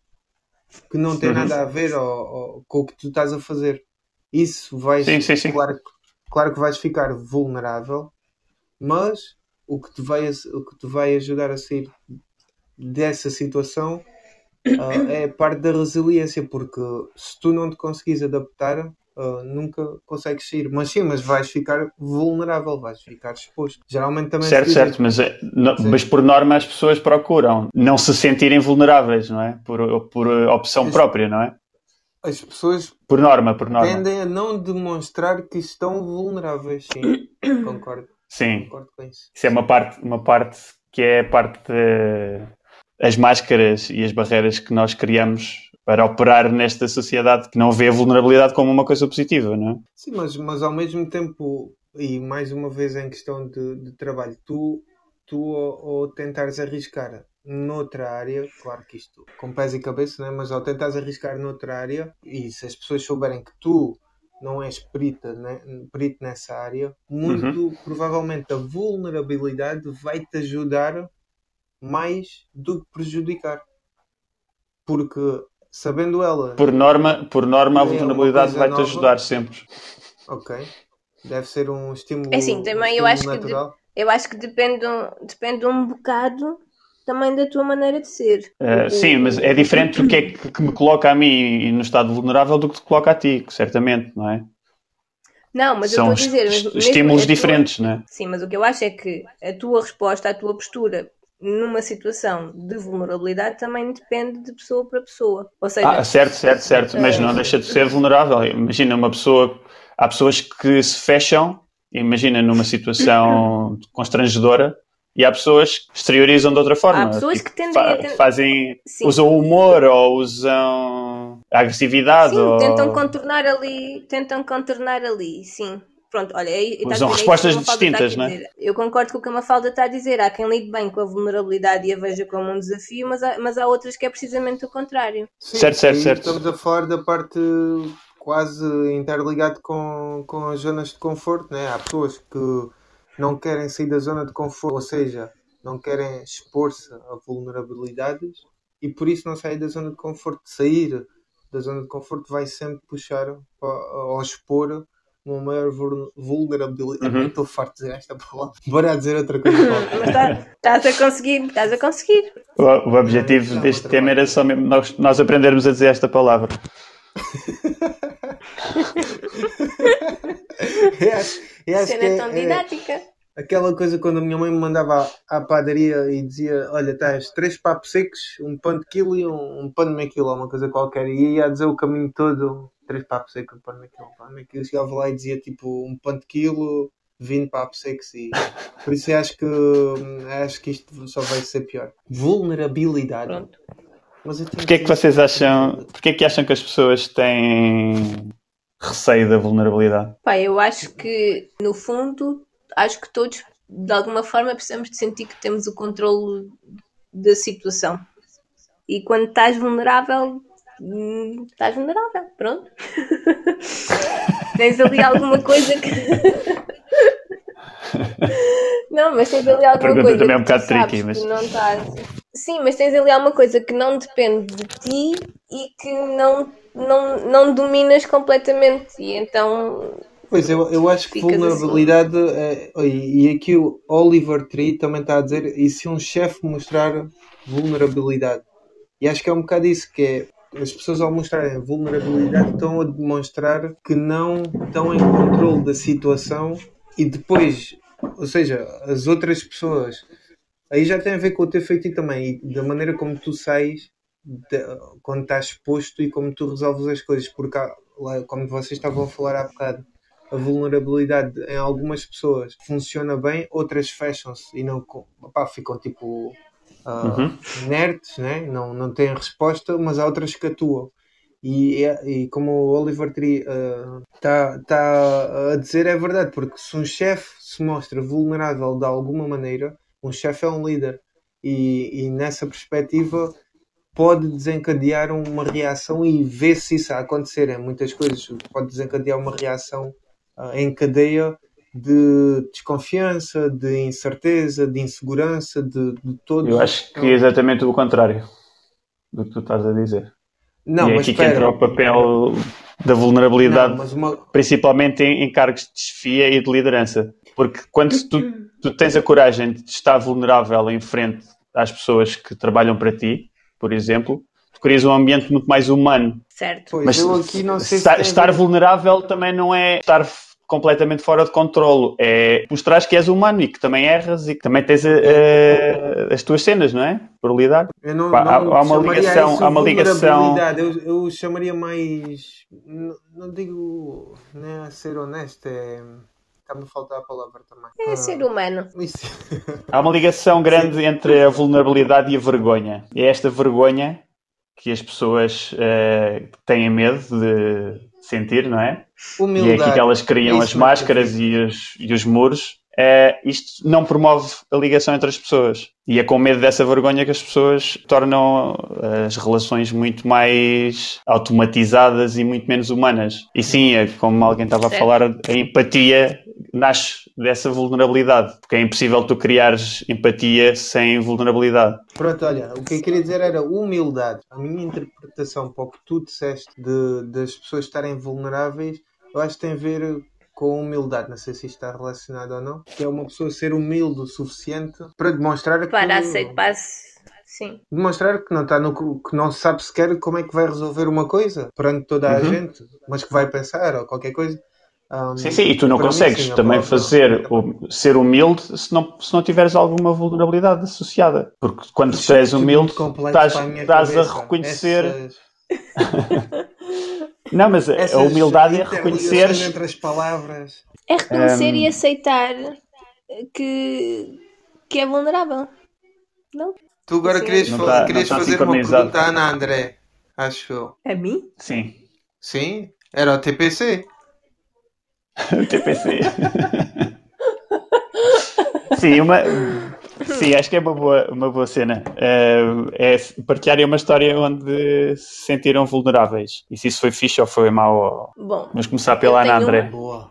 que não tem Uhum. nada a ver com o que tu estás a fazer. Isso vai Sim, sim, sim. Claro, que- claro que vais ficar vulnerável, mas o que te vai, o que te vai ajudar a sair dessa situação ah, é parte da resiliência, porque se tu não te conseguires adaptar, ah, nunca consegues sair. Mas sim, mas vais ficar vulnerável, vais ficar exposto. Geralmente também Certo, certo, mas, no- Sim. mas por norma as pessoas procuram não se sentirem vulneráveis, não é? Por, por opção Isso. própria, não é? as pessoas Por norma, por norma. tendem a não demonstrar que estão vulneráveis. Sim, concordo, Sim, concordo com isso. isso é uma parte, uma parte que é a parte de, as máscaras e as barreiras que nós criamos para operar nesta sociedade que não vê a vulnerabilidade como uma coisa positiva, não é? Sim, mas, mas ao mesmo tempo, e mais uma vez em questão de, de trabalho, tu, tu ao, ao tentares arriscar noutra área, claro que isto com pés e cabeça, né? mas ao tentares arriscar noutra área, e se as pessoas souberem que tu não és perita, né? perito nessa área, muito provavelmente a vulnerabilidade vai-te ajudar mais do que prejudicar. Porque sabendo ela Por norma, por norma a É vulnerabilidade coisa vai-te ajudar sempre. Ok. Deve ser um estímulo. É assim, também um eu acho que de-. Eu acho que depende, um- depende um bocado também da tua maneira de ser. Uh, sim, mas é diferente do que é que, que me coloca a mim no estado vulnerável do que te coloca a ti, certamente, não é? Não, mas São eu estou a dizer. mas estímulos tua- diferentes, não é? Sim, mas o que eu acho é que a tua resposta, a tua postura numa situação de vulnerabilidade também depende de pessoa para pessoa. Ou seja, Ah, certo, certo, certo, mas não deixa de ser vulnerável. Imagina uma pessoa, há pessoas que se fecham, imagina numa situação constrangedora E há pessoas que exteriorizam de outra forma. Há pessoas Tipo, que tendem fa- a fazem, Sim. usam humor ou usam a agressividade. Sim, ou... tentam contornar ali, tentam contornar ali, sim. Pronto, olha, aí, é isso respostas distintas, não é? Eu concordo com o que a Mafalda está a dizer. Há quem lide bem com a vulnerabilidade e a veja como um desafio, mas há, mas há outras que é precisamente o contrário. Sim, Certo, certo, certo. Estamos a falar da parte quase interligado com, com as zonas de conforto, né? Há pessoas que não querem sair da zona de conforto, ou seja, não querem expor-se a vulnerabilidades e por isso não saem da zona de conforto. Sair da zona de conforto vai sempre puxar para- ao expor uma maior vul- vulnerabilidade. Uhum. Estou farto de dizer esta palavra. Bora dizer outra coisa. tá- estás a conseguir, estás a conseguir. O, o objetivo Não, deste tema era só mesmo nós, nós aprendermos a dizer esta palavra. Acho- acho Cena que é- tão é- didática. Aquela coisa quando a minha mãe me mandava à, à padaria e dizia: Olha, tens três papos secos, um pão de quilo e um, um pão de meio quilo, uma coisa qualquer. E ia a dizer o caminho todo: três papos secos, um pão de meio quilo, um pão de meio quilo. Chegava lá e dizia tipo um pão de quilo, 20 papos secos. E por isso eu acho que, acho que isto só vai ser pior. Vulnerabilidade. Pronto. Mas eu tenho Porquê é que vocês acham, porquê é que acham que as pessoas têm receio da vulnerabilidade? Pá, eu acho que, no fundo, acho que todos, de alguma forma, precisamos de sentir que temos o controle da situação. E quando estás vulnerável, hum, estás vulnerável, pronto. tens ali alguma coisa que. não, mas tens ali alguma pergunta coisa também é um bocado tricky, mas- não estás. Sim, mas tens ali alguma coisa que não depende de ti e que não, não, não dominas completamente. E então Pois, eu, eu acho que Ficas assim. vulnerabilidade, é, e e aqui o Oliver Tree também está a dizer, e se um chefe mostrar vulnerabilidade? E acho que é um bocado isso, que é, as pessoas ao mostrarem vulnerabilidade estão a demonstrar que não estão em controle da situação e depois, ou seja, as outras pessoas, aí já tem a ver com o teu feitiço também, e da maneira como tu sais de- quando estás exposto e como tu resolves as coisas, porque há- como vocês estavam a falar há bocado, a vulnerabilidade em algumas pessoas funciona bem, outras fecham-se e não opá, ficam tipo ah, Uhum. né? não, não têm resposta, mas há outras que atuam. E, e, e como o Oliver está tá a dizer, é verdade, porque se um chefe se mostra vulnerável de alguma maneira, um chefe é um líder, e, e nessa perspectiva pode desencadear uma reação e vê se isso a acontecer em muitas coisas, pode desencadear uma reação ah, em cadeia de desconfiança, de incerteza, de insegurança, de, de todos. Eu acho que é exatamente o contrário do que tu estás a dizer. Não, e é mas aqui que espera. entra o papel da vulnerabilidade, Não, uma- principalmente em, em cargos de desfia e de liderança. Porque quando tu, tu tens a coragem de estar vulnerável em frente às pessoas que trabalham para ti, por exemplo, tu crias um ambiente muito mais humano. Certo. Pois, Mas eu aqui não sei se estar, estar vulnerável também não é estar completamente fora de controlo. É mostrar que és humano e que também erras e que também tens eh, eh, as tuas cenas, não é? Por lidar. Eu não, Pá, há- não há uma chamaria ligação- há uma ligação- vulnerabilidade. Eu, eu chamaria mais. Não, não digo. Não é ser honesto, é. Está-me a faltar a palavra também. É Ah, ser humano. isso. Há uma ligação grande entre a vulnerabilidade e a vergonha. É esta vergonha que as pessoas eh, têm medo de sentir, não é? E é Humildade. aqui que elas criam É as máscaras e os, e os muros. Eh, isto não promove a ligação entre as pessoas. E é com medo dessa vergonha que as pessoas tornam eh, as relações muito mais automatizadas e muito menos humanas. E sim, é como alguém estava a falar, a empatia nasce dessa vulnerabilidade. Porque é impossível tu criares empatia sem vulnerabilidade. Pronto, olha, o que eu queria dizer era humildade. A minha interpretação para o que tu disseste de, das pessoas estarem vulneráveis, eu acho que tem a ver com humildade. Não sei se isto está relacionado ou não. Que é uma pessoa ser humilde o suficiente para demonstrar que. Para aceitar. Sim. demonstrar que não está no que não sabe sequer como é que vai resolver uma coisa perante toda a Uhum. gente, mas que vai pensar ou qualquer coisa. Um, Sim, sim, e tu não para mim, consegues sim, também fazer o, ser humilde se não, se não tiveres alguma vulnerabilidade associada. Porque quando é és tudo humilde, estás, estás a reconhecer. Essas- Não, mas a- a essas humildade é reconheceres. entre as palavras. É reconhecer Um, e aceitar que, que é vulnerável. Não? Tu agora querias, Não fa- tá- querias não tá fazer uma pergunta à Ana André, acho eu. A mim? Sim. Sim? Era o TPC? TPC. Sim, uma... Sim, acho que é uma boa, uma boa cena. Eh, é partilharem uma história onde se sentiram vulneráveis. E se isso foi fixe ou foi mau. ou- Bom, Vamos começar pela Ana André. Boa.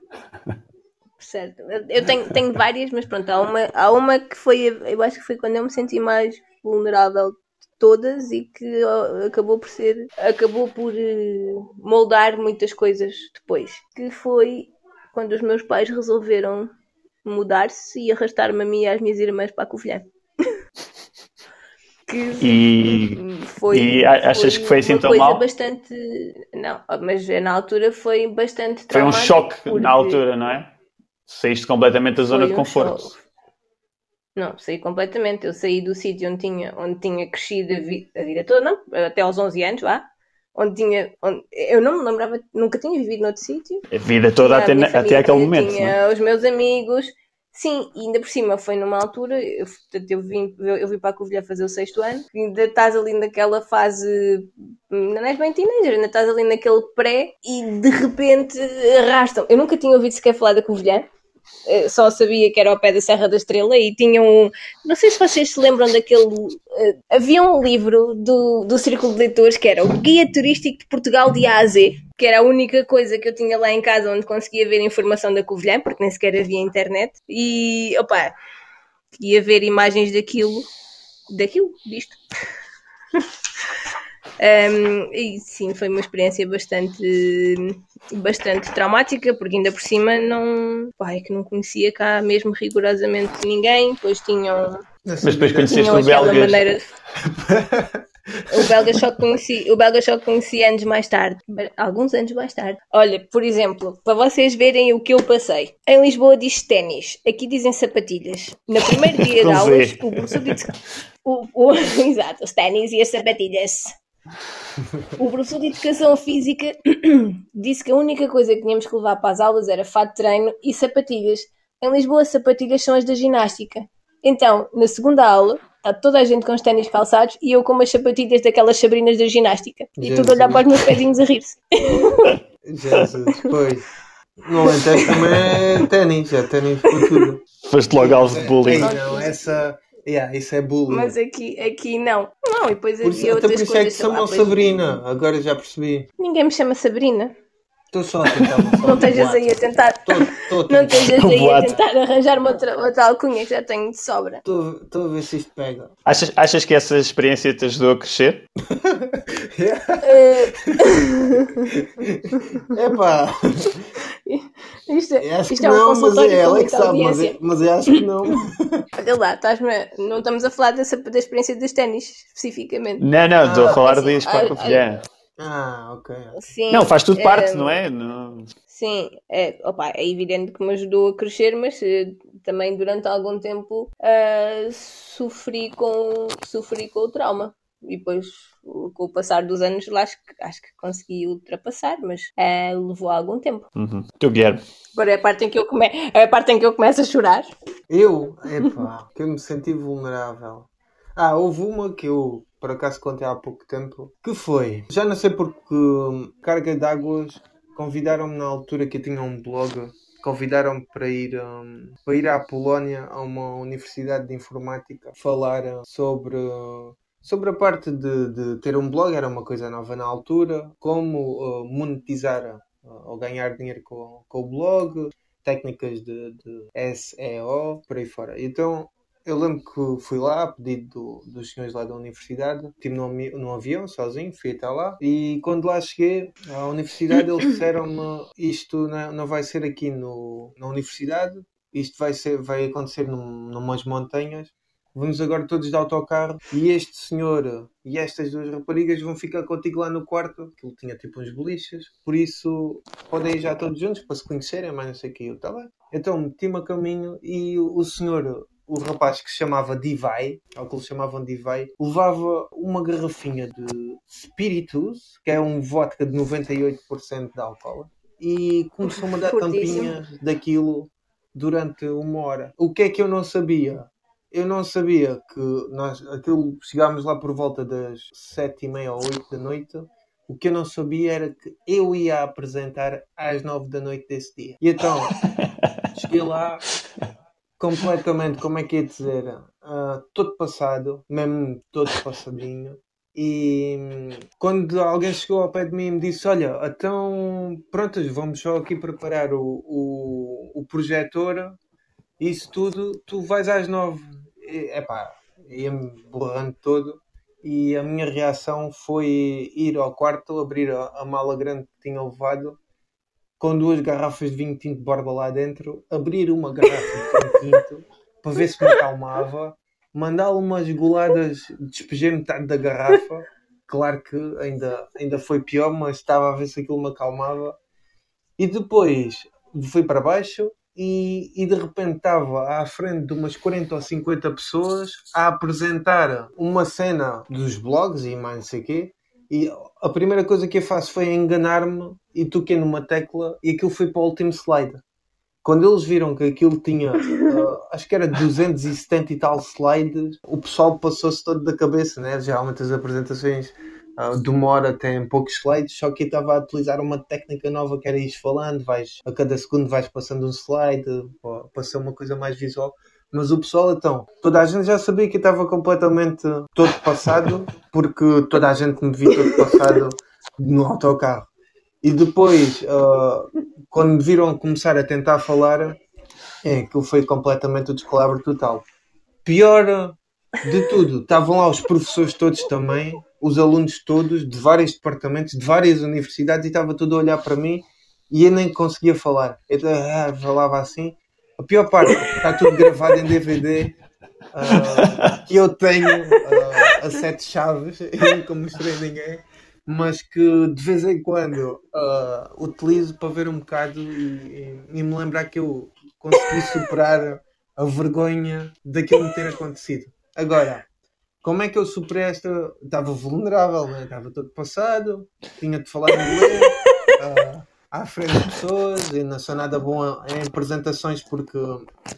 certo. Eu tenho, tenho várias, mas pronto, há uma, há uma que foi, eu acho que foi quando eu me senti mais vulnerável de todas e que ó, acabou por ser, acabou por eh, moldar muitas coisas depois. Que foi quando os meus pais resolveram mudar-se e arrastar-me a mim e às minhas irmãs para a Covilhã. que E, foi, e achas que foi assim tão mal? bastante não mas na altura foi bastante foi um choque porque na altura, não é? Saíste completamente da zona foi de um conforto. choque. não saí completamente eu saí do sítio onde tinha onde tinha crescido a, vi- a vida toda não até aos 11 anos vá onde tinha onde, eu não me lembrava nunca tinha vivido noutro sítio A vida toda Tinha até, até aquele momento. não é? Tinha os meus amigos. Sim, e ainda por cima foi numa altura, eu, eu, vim, eu, eu vim para a Covilhã fazer o sexto ano, ainda estás ali naquela fase, não és bem teenager, ainda estás ali naquele pré e de repente arrastam. Eu nunca tinha ouvido sequer falar da Covilhã, só sabia que era ao pé da Serra da Estrela e tinha um. Não sei se vocês se lembram daquele. eh, havia um livro do, do Círculo de Leitores que era o Guia Turístico de Portugal de A a Z, que era a única coisa que eu tinha lá em casa onde conseguia ver informação da Covilhã, porque nem sequer havia internet. E, opa, ia ver imagens daquilo. daquilo, disto. Um, e sim, foi uma experiência bastante, bastante traumática, porque ainda por cima não, pá, é que não conhecia cá mesmo rigorosamente ninguém, depois tinham, Mas depois conheceste o aquela belgas. maneira. O belga só conheci, o belga só conheci anos mais tarde, alguns anos mais tarde. Olha, por exemplo, para vocês verem o que eu passei. Em Lisboa diz ténis, aqui dizem sapatilhas. No primeiro dia de aulas, o professor disse o, o, exato, os ténis e as sapatilhas. O professor de Educação Física disse que a única coisa que tínhamos que levar para as aulas era fato de treino e sapatilhas. Em Lisboa, as sapatilhas são as da ginástica. Então, na segunda aula, está toda a gente com os ténis calçados e eu com umas sapatilhas daquelas sabrinas da ginástica. E tudo a olhar para os meus pezinhos a rir-se. Jesus, pois. No Alentejo também é ténis, é ténis por tudo. Foste logo alvo de bullying. Ei, não, essa. Yeah, isso é bullying. Mas aqui, aqui não. Não, e depois por havia até por outras isso é que coisas. sei lá, chamam pois- Sabrina, agora já percebi. Ninguém me chama Sabrina. Estou só a tentar. Não estejas aí a tentar. Estou Não estejas aí a tentar arranjar uma outra, outra alcunha que já tenho de sobra. Estou a ver se isto pega. Achas, achas que essa experiência te ajudou a crescer? Eh, Epá, isto, eu acho isto que é um não, mas consultório é com ela é que sabe, mas, é- mas eu acho que não. Olha lá, estás-me- não estamos a falar dessa, da experiência dos ténis, especificamente. Não, não, estou a Ah, falar assim, disso para a ah, Covilhã. Ah, ok. Sim, Não, faz tudo parte, eh, não é? Não- Sim, é, opa, é evidente que me ajudou a crescer, mas eh, também durante algum tempo ah, sofri, com, sofri com o trauma. E depois, com o passar dos anos, lá acho que, acho que consegui ultrapassar, mas eh, levou algum tempo. Uhum. Tu, Guilherme. Agora é a parte em que eu, come... é a parte em que eu começo a chorar. Eu, epá, que eu me senti vulnerável. Ah, houve uma que eu, por acaso, contei há pouco tempo, que foi, já não sei porque, hum, Carga d'Águas, convidaram-me na altura que eu tinha um blog, convidaram-me para ir, hum, para ir à Polónia, a uma universidade de informática, falar sobre... Sobre a parte de, de ter um blog, era uma coisa nova na altura, como uh, monetizar uh, ou ganhar dinheiro com, com o blog, técnicas de, de SEO, por aí fora. Então eu lembro que fui lá a pedido do- dos senhores lá da universidade, estive num, num avião sozinho, fui até lá e quando lá cheguei à universidade eles disseram-me isto não, não vai ser aqui no, na universidade, isto vai, ser, vai acontecer num, numas montanhas. Vamos agora todos de autocarro e este senhor e estas duas raparigas vão ficar contigo lá no quarto. Aquilo tinha tipo uns boliches, por isso podem ir já todos juntos para se conhecerem, mas não sei o que. Eu estava. Então meti-me a caminho e o senhor, o rapaz que se chamava Divai, ou que eles chamavam Divai, levava uma garrafinha de Spiritus, que é um vodka de 98% de álcool, e começou-me a dar Fortíssimo. tampinhas daquilo durante uma hora. O que é que eu não sabia? Eu não sabia que nós aquilo chegámos lá por volta das sete e meia ou oito da noite. O que eu não sabia era que eu ia apresentar às nove da noite desse dia. E então cheguei lá completamente, como é que ia dizer, uh, todo passado, mesmo todo passadinho. E quando alguém chegou ao pé de mim e me disse: Olha, então pronto, vamos só aqui preparar o, o, o projetor, isso tudo, tu vais às nove. É pá, ia-me borrando todo. E a minha reação foi ir ao quarto, abrir a, a mala grande que tinha levado, com duas garrafas de vinho tinto de borba lá dentro, abrir uma garrafa de vinho tinto para ver se me acalmava mandá-lo umas goladas, despejei metade da garrafa. Claro que ainda, ainda foi pior, mas estava a ver se aquilo me acalmava. E depois fui para baixo e, e de repente estava à frente de umas 40 ou 50 pessoas a apresentar uma cena dos blogs e mais não sei o quê. E a primeira coisa que eu faço foi enganar-me e toquei numa tecla e aquilo foi para o último slide quando eles viram que aquilo tinha, uh, acho que era 270 e tal slides, o pessoal passou-se todo da cabeça, né? Geralmente as apresentações uh, de uma hora têm poucos slides, só que estava a utilizar uma técnica nova que era ir falando, vais, a cada segundo vais passando um slide para ser uma coisa mais visual. Mas o pessoal, então, toda a gente já sabia que eu estava completamente todo passado, porque toda a gente me viu todo passado no autocarro. E depois, uh, quando me viram começar a tentar falar, é que foi completamente o descalabro total. Pior de tudo, estavam lá os professores todos também, os alunos todos, de vários departamentos, de várias universidades, e estava tudo a olhar para mim e eu nem conseguia falar. Eu ah, falava assim. A pior parte, está tudo gravado em DVD. Uh, ah, que eu tenho uh, a sete chaves e nunca mostrei a ninguém mas que de vez em quando uh, utilizo para ver um bocado e, e, e, me lembrar que eu consegui superar a vergonha daquilo me ter acontecido. Agora, como é que eu superei esta? Estava vulnerável, né? estava todo passado, tinha de falar inglês. Uh, à frente de pessoas e não sou nada bom em apresentações porque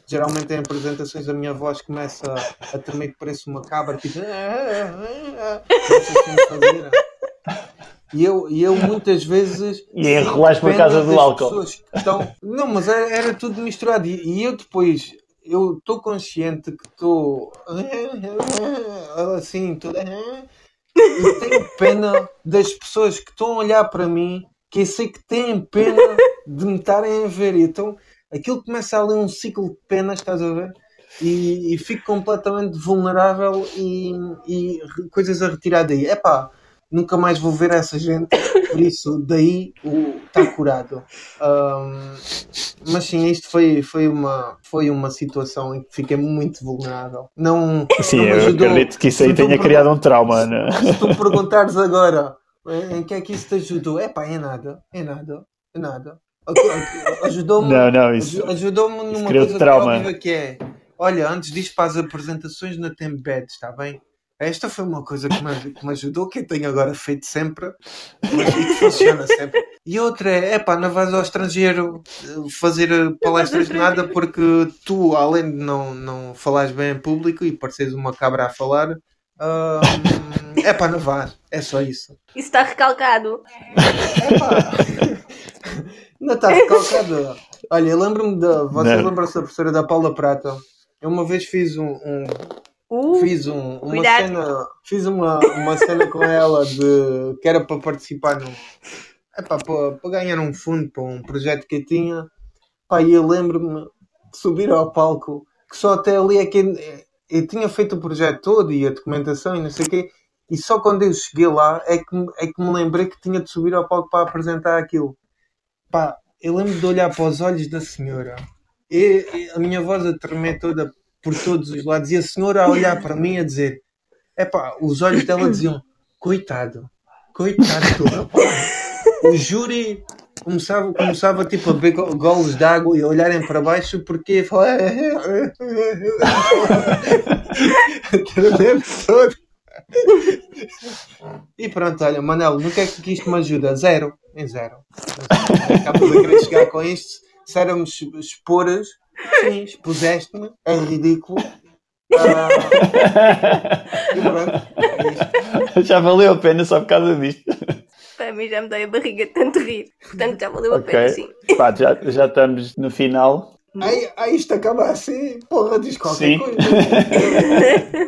geralmente em apresentações a minha voz começa a tremer que parece uma cabra tipo fazer e eu, e eu muitas vezes. E enrolaste por causa do álcool. Estão... Não, mas era, era tudo misturado. E, e eu depois, eu estou consciente que estou. Assim, tudo. E tenho pena das pessoas que estão a olhar para mim, que eu sei que têm pena de me estarem a ver. Então aquilo começa ali um ciclo de penas, estás a ver? E, e fico completamente vulnerável e, e coisas a retirar daí. É pá nunca mais vou ver essa gente, por isso daí o está curado. Um, mas sim, isto foi, foi, uma, foi uma situação em que fiquei muito vulnerável. Não, sim, não eu acredito que isso aí tenha criado um trauma. Né? Se tu perguntares agora em que é que isso te ajudou, é pá, é nada, é nada, é nada. Ajudou-me não, não, ajudou-me numa coisa trauma. que é olha, antes disto para as apresentações na Tembed, está bem? Esta foi uma coisa que me, que me ajudou, que eu tenho agora feito sempre e que funciona sempre. E outra é, epá, não vais ao estrangeiro eh, fazer eh, palestras de nada porque tu, além de não, não falares bem em público e pareceres uma cabra a falar, é pá, não vais. É só isso. Isso está recalcado. não está recalcado. Olha, eu lembro-me da. Vocês lembram-se da professora da Paula Prata? Eu uma vez fiz um, um Uh, fiz um, uma cuidado. cena, fiz uma, uma cena com ela de que era para participar num, epá, para, para ganhar um fundo para um projeto que eu tinha. Pá, e eu lembro-me de subir ao palco, que só até ali é que eu, eu tinha feito o projeto todo e a documentação e não sei o quê, e só quando eu cheguei lá é que, é que me lembrei que tinha de subir ao palco para apresentar aquilo. Pá, eu lembro de olhar para os olhos da senhora e, e a minha voz a tremer toda por todos os lados e a senhora a olhar para mim a dizer: é pá, os olhos dela diziam: coitado, coitado. O júri começava, começava tipo a beber golos de água e a olharem para baixo porque todo. E pronto, olha, Manel, no que é que isto me ajuda? Zero, em zero. Acabamos a querer chegar com isto. Se éramos esporas Sim, expuseste-me, é ridículo. Ah, e pronto, é já valeu a pena só por causa disto. Para mim já me dói a barriga de tanto rir. Portanto, já valeu a pena, sim. Pá, já, já estamos no final. Ai, ai, isto acaba assim, porra, diz qualquer Sim. coisa.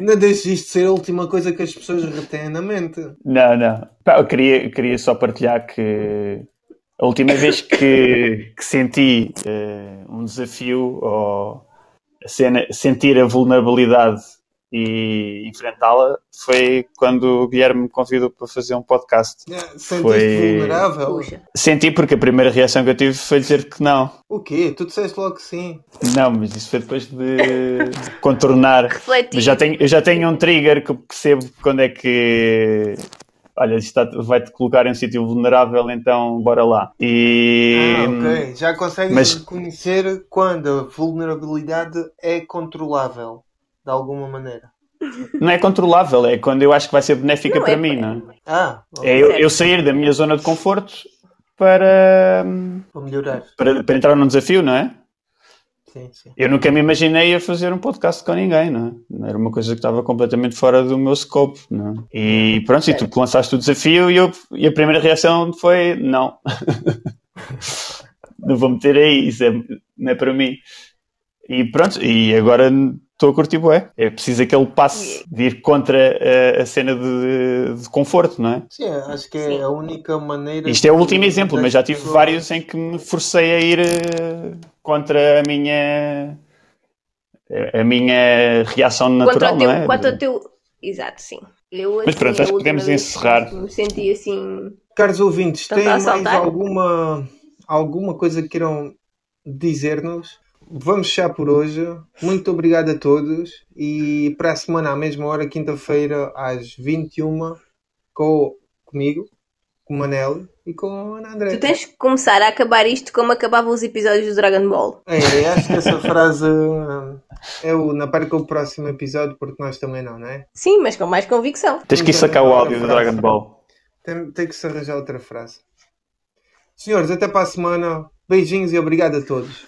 Não deixes isto ser a última coisa que as pessoas retêm na mente. Não, não. Pá, eu queria, queria só partilhar que a última vez que, que senti eh, um desafio ou a cena, sentir a vulnerabilidade e enfrentá-la foi quando o Guilherme me convidou para fazer um podcast. É, Sentiste Foi- vulnerável? Puxa. Senti porque a primeira reação que eu tive foi dizer que não. O quê? Tu disseste logo que sim. Não, mas isso foi depois de contornar. Refletir. Mas já tenho, eu já tenho um trigger que eu percebo quando é que. Olha, isto está- vai-te colocar em um sítio vulnerável, então bora lá. E. Ah, ok. Já consegues mas- reconhecer quando a vulnerabilidade é controlável, de alguma maneira. Não é controlável, é quando eu acho que vai ser benéfica Não para é, mim, não é? Ah. É eu, eu sair da minha zona de conforto para, Para melhorar. para, para entrar num desafio, não é? Sim, sim. Eu nunca me imaginei a fazer um podcast com ninguém, não é? Era uma coisa que estava completamente fora do meu scope, não é? E pronto, e tu lançaste o desafio e, eu, e a primeira reação foi não. não vou meter aí, isso é, não é para mim. E pronto, e agora estou a curtir bué. É preciso aquele passe de ir contra a, a cena de, de conforto, não é? Sim, acho que é Sim. a única maneira. Isto é o último exemplo, mas já tive pessoas- vários em que me forcei a ir eh, contra a minha a minha reação natural, Quanto ao teu, não é? quanto ao teu... Exato, sim. Eu, Mas pronto, a acho que podemos encerrar. Me senti assim... Caros ouvintes, têm mais alguma, alguma coisa que queiram dizer-nos? Vamos fechar por hoje. Muito obrigado a todos. E para a semana, à mesma hora, quinta-feira, às 21 com, comigo, com o Manel e com a Ana André. Tu tens que começar a acabar isto como acabavam os episódios do Dragon Ball. É, acho que essa frase é o na perca o próximo episódio, porque nós também não, não é? Sim, mas com mais convicção. Tens que ir sacar o áudio do Dragon Ball. Tem, tem que se arranjar outra frase. Senhores, até para a semana. Beijinhos e obrigado a todos.